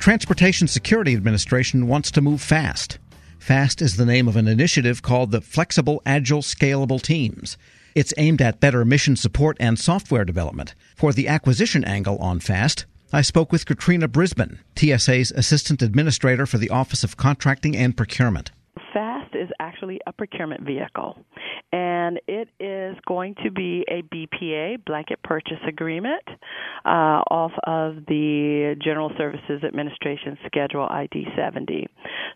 Transportation Security Administration wants to move fast. FAST is the name of an initiative called the Flexible Agile Scalable Teams. It's aimed at better mission support and software development. For the acquisition angle on FAST, I spoke with Katrina Brisbane, TSA's Assistant Administrator for the Office of Contracting and Procurement. Actually a procurement vehicle and it is going to be a BPA blanket purchase agreement uh, off of the General Services Administration Schedule IT 70.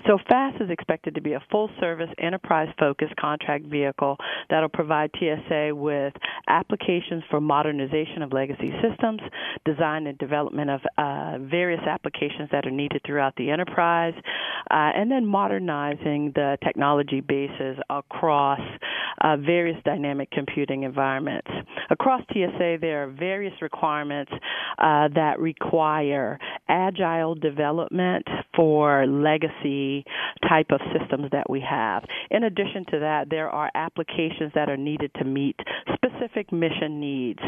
So FAST is expected to be a full service enterprise focused contract vehicle that will provide TSA with applications for modernization of legacy systems, design and development of uh, various applications that are needed throughout the enterprise, uh, and then modernizing the technology across uh, various dynamic computing environments. Across TSA, there are various requirements uh, that require agile development for legacy type of systems that we have. In addition to that, there are applications that are needed to meet specific mission needs.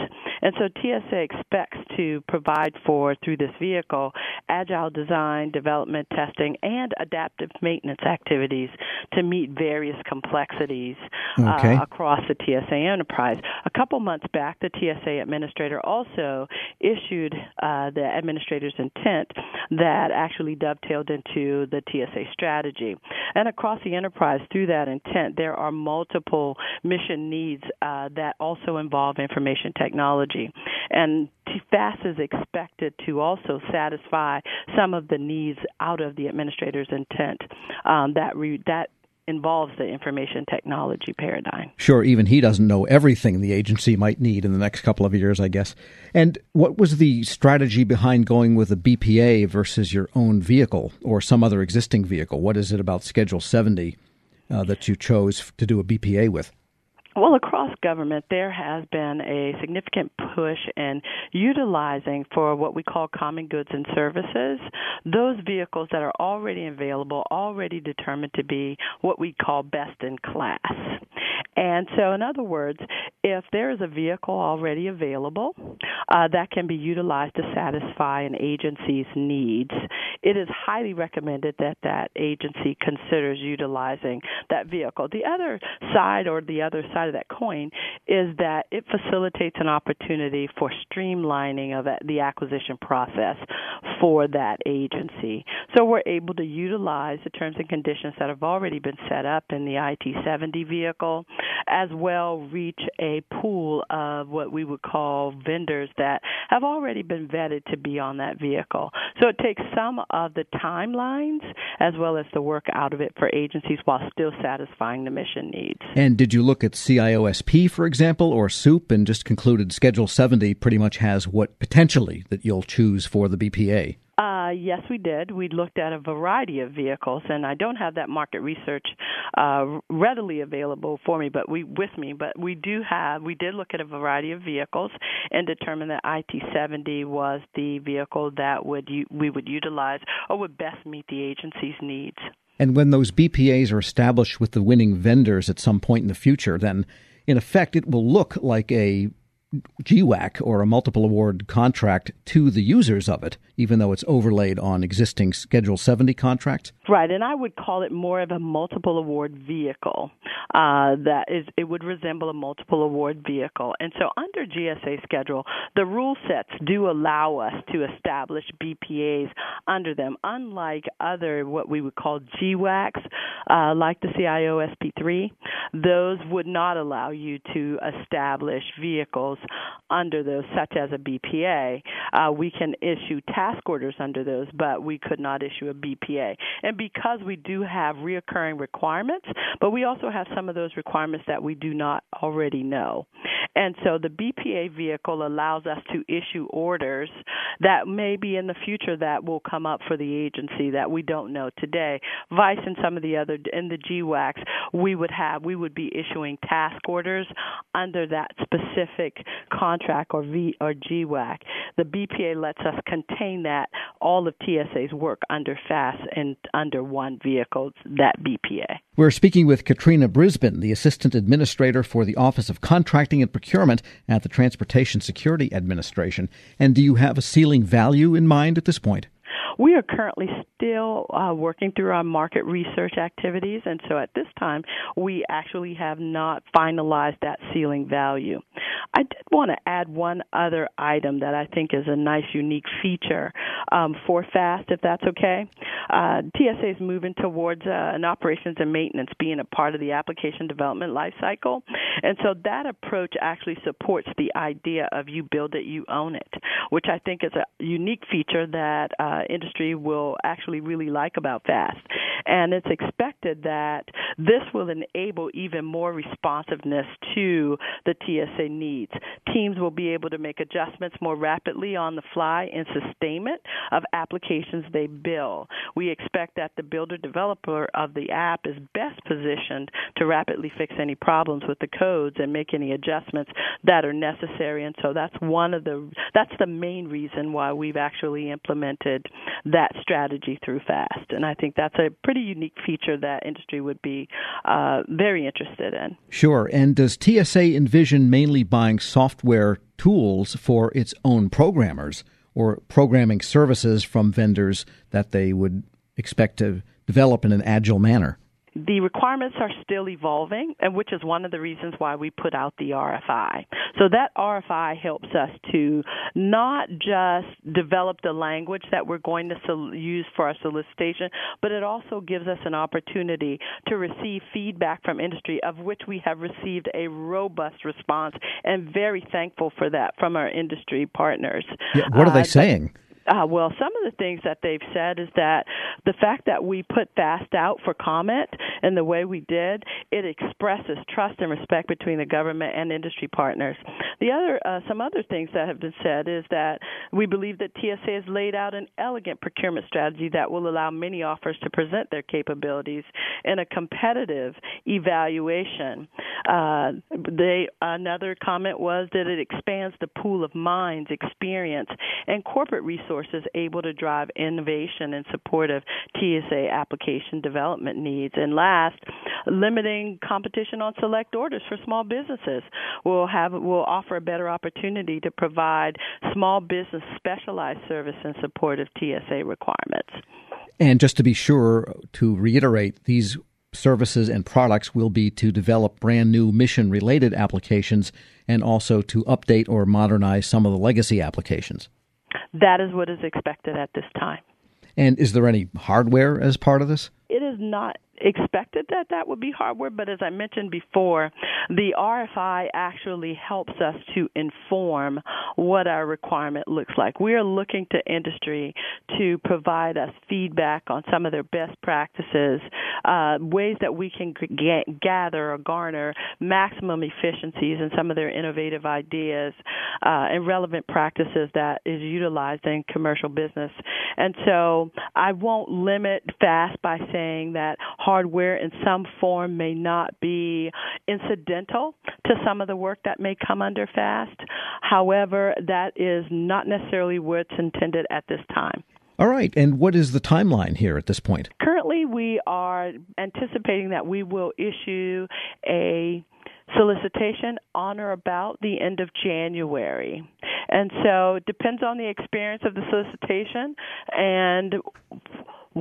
And so TSA expects to provide for, through this vehicle, agile design, development, testing, and adaptive maintenance activities to meet various complexities uh, okay. uh, across the TSA enterprise. A couple months back, the TSA administrator also issued uh, the administrator's intent that actually dovetailed into the TSA strategy. And across the enterprise, through that intent, there are multiple mission needs uh, that also involve information technology. And FAST is expected to also satisfy some of the needs out of the administrator's intent um, that re- that involves the information technology paradigm. Sure, even he doesn't know everything the agency might need in the next couple of years, I guess. And what was the strategy behind going with a BPA versus your own vehicle or some other existing vehicle? What is it about Schedule 70 uh, that you chose to do a BPA with? Well, across government, there has been a significant push in utilizing for what we call common goods and services those vehicles that are already available, already determined to be what we call best in class. And so, in other words, if there is a vehicle already available uh, that can be utilized to satisfy an agency's needs, it is highly recommended that that agency considers utilizing that vehicle. The other side, or the other side of that coin, is that it facilitates an opportunity for streamlining of the acquisition process for that agency. So we're able to utilize the terms and conditions that have already been set up in the IT 70 vehicle as well reach a pool of what we would call vendors that have already been vetted to be on that vehicle. So it takes some of the timelines as well as the work out of it for agencies while still satisfying the mission needs. And did you look at CIOSP, for example, or SEWP, and just concluded Schedule 70 pretty much has what potentially that you'll choose for the BPA? Uh, yes, we did. We looked at a variety of vehicles, and I don't have that market research uh, readily available for me, but we with me. But we do have. We did look at a variety of vehicles and determined that IT70 was the vehicle that would we would utilize or would best meet the agency's needs. And when those BPAs are established with the winning vendors at some point in the future, then in effect it will look like a GWAC or a multiple award contract to the users of it, even though it's overlaid on existing Schedule 70 contracts? Right, and I would call it more of a multiple award vehicle. Uh, that is, it would resemble a multiple award vehicle. And so under GSA schedule, the rule sets do allow us to establish BPAs under them, unlike other what we would call GWACs, uh, like the CIO SP3. Those would not allow you to establish vehicles under those, such as a BPA. Uh, we can issue task orders under those, but we could not issue a BPA. And because we do have reoccurring requirements, but we also have some of those requirements that we do not already know. And so the BPA vehicle allows us to issue orders that may be in the future that will come up for the agency that we don't know today. Vice and some of the other in the GWACs, we would have we would be issuing task orders under that specific contract or V or GWAC. The BPA lets us contain that all of TSA's work under FAS and under one vehicle, that BPA. We're speaking with Katrina Brisbane, the Assistant Administrator for the Office of Contracting and Procurement at the Transportation Security Administration. And do you have a ceiling value in mind at this point? We are currently still uh, working through our market research activities, and so at this time, we actually have not finalized that ceiling value. I did want to add one other item that I think is a nice, unique feature um, for FAST, if that's okay. Uh, TSA is moving towards uh, an operations and maintenance being a part of the application development lifecycle, and so that approach actually supports the idea of you build it, you own it, which I think is a unique feature that uh, industry will actually really like about FAST. And it's expected that this will enable even more responsiveness to the TSA needs. Teams will be able to make adjustments more rapidly on the fly in sustainment of applications they build. We expect that the builder developer of the app is best positioned to rapidly fix any problems with the codes and make any adjustments that are necessary. And so that's one of the that's the main reason why we've actually implemented that strategy through FAST. And I think that's a pretty unique feature that industry would be uh, very interested in. Sure. And does TSA envision mainly buying software tools for its own programmers or programming services from vendors that they would expect to develop in an agile manner? The requirements are still evolving, and which is one of the reasons why we put out the RFI. So that RFI helps us to not just develop the language that we're going to use for our solicitation, but it also gives us an opportunity to receive feedback from industry, of which we have received a robust response, and very thankful for that from our industry partners. Yeah, what are they uh, saying? Uh, well, some the things that they've said is that the fact that we put FAST out for comment and the way we did, it expresses trust and respect between the government and industry partners. The other, uh, some other things that have been said is that we believe that TSA has laid out an elegant procurement strategy that will allow many offers to present their capabilities in a competitive evaluation. Uh, they another comment was that it expands the pool of minds, experience, and corporate resources resources able to drive innovation in support of TSA application development needs. And last, limiting competition on select orders for small businesses will have will offer a better opportunity to provide small business specialized service in support of TSA requirements. And just to be sure to reiterate, these services and products will be to develop brand new mission related applications and also to update or modernize some of the legacy applications. That is what is expected at this time. And is there any hardware as part of this? It is not expected that that would be hardware, but as I mentioned before, the RFI actually helps us to inform what our requirement looks like. We are looking to industry to provide us feedback on some of their best practices, uh, ways that we can get, gather or garner maximum efficiencies in some of their innovative ideas uh, and relevant practices that is utilized in commercial business. And so I won't limit FAST by saying that hardware in some form may not be incidental to some of the work that may come under FAST. However, that is not necessarily what's intended at this time. All right. And what is the timeline here at this point? Currently, we are anticipating that we will issue a solicitation on or about the end of January. And so it depends on the experience of the solicitation and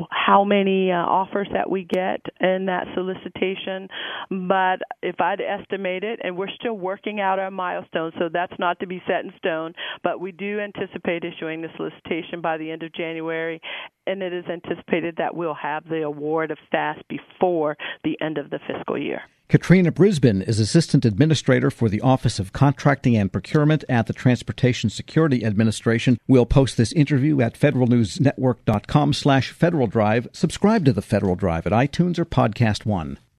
how many uh, offers that we get in that solicitation. But if I'd estimate it, and we're still working out our milestones, so that's not to be set in stone, but we do anticipate issuing the solicitation by the end of January, and it is anticipated that we'll have the award of FAST before the end of the fiscal year. Katrina Brisbin is Assistant Administrator for the Office of Contracting and Procurement at the Transportation Security Administration. We'll post this interview at federalnewsnetwork.com slash Federal Drive. Subscribe to the Federal Drive at iTunes or Podcast One.